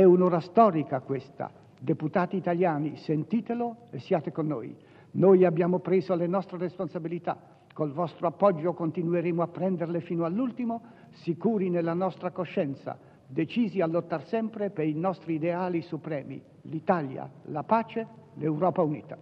È un'ora storica questa. Deputati italiani, sentitelo e siate con noi. Noi abbiamo preso le nostre responsabilità. Col vostro appoggio continueremo a prenderle fino all'ultimo, sicuri nella nostra coscienza, decisi a lottare sempre per i nostri ideali supremi, l'Italia, la pace, l'Europa unita.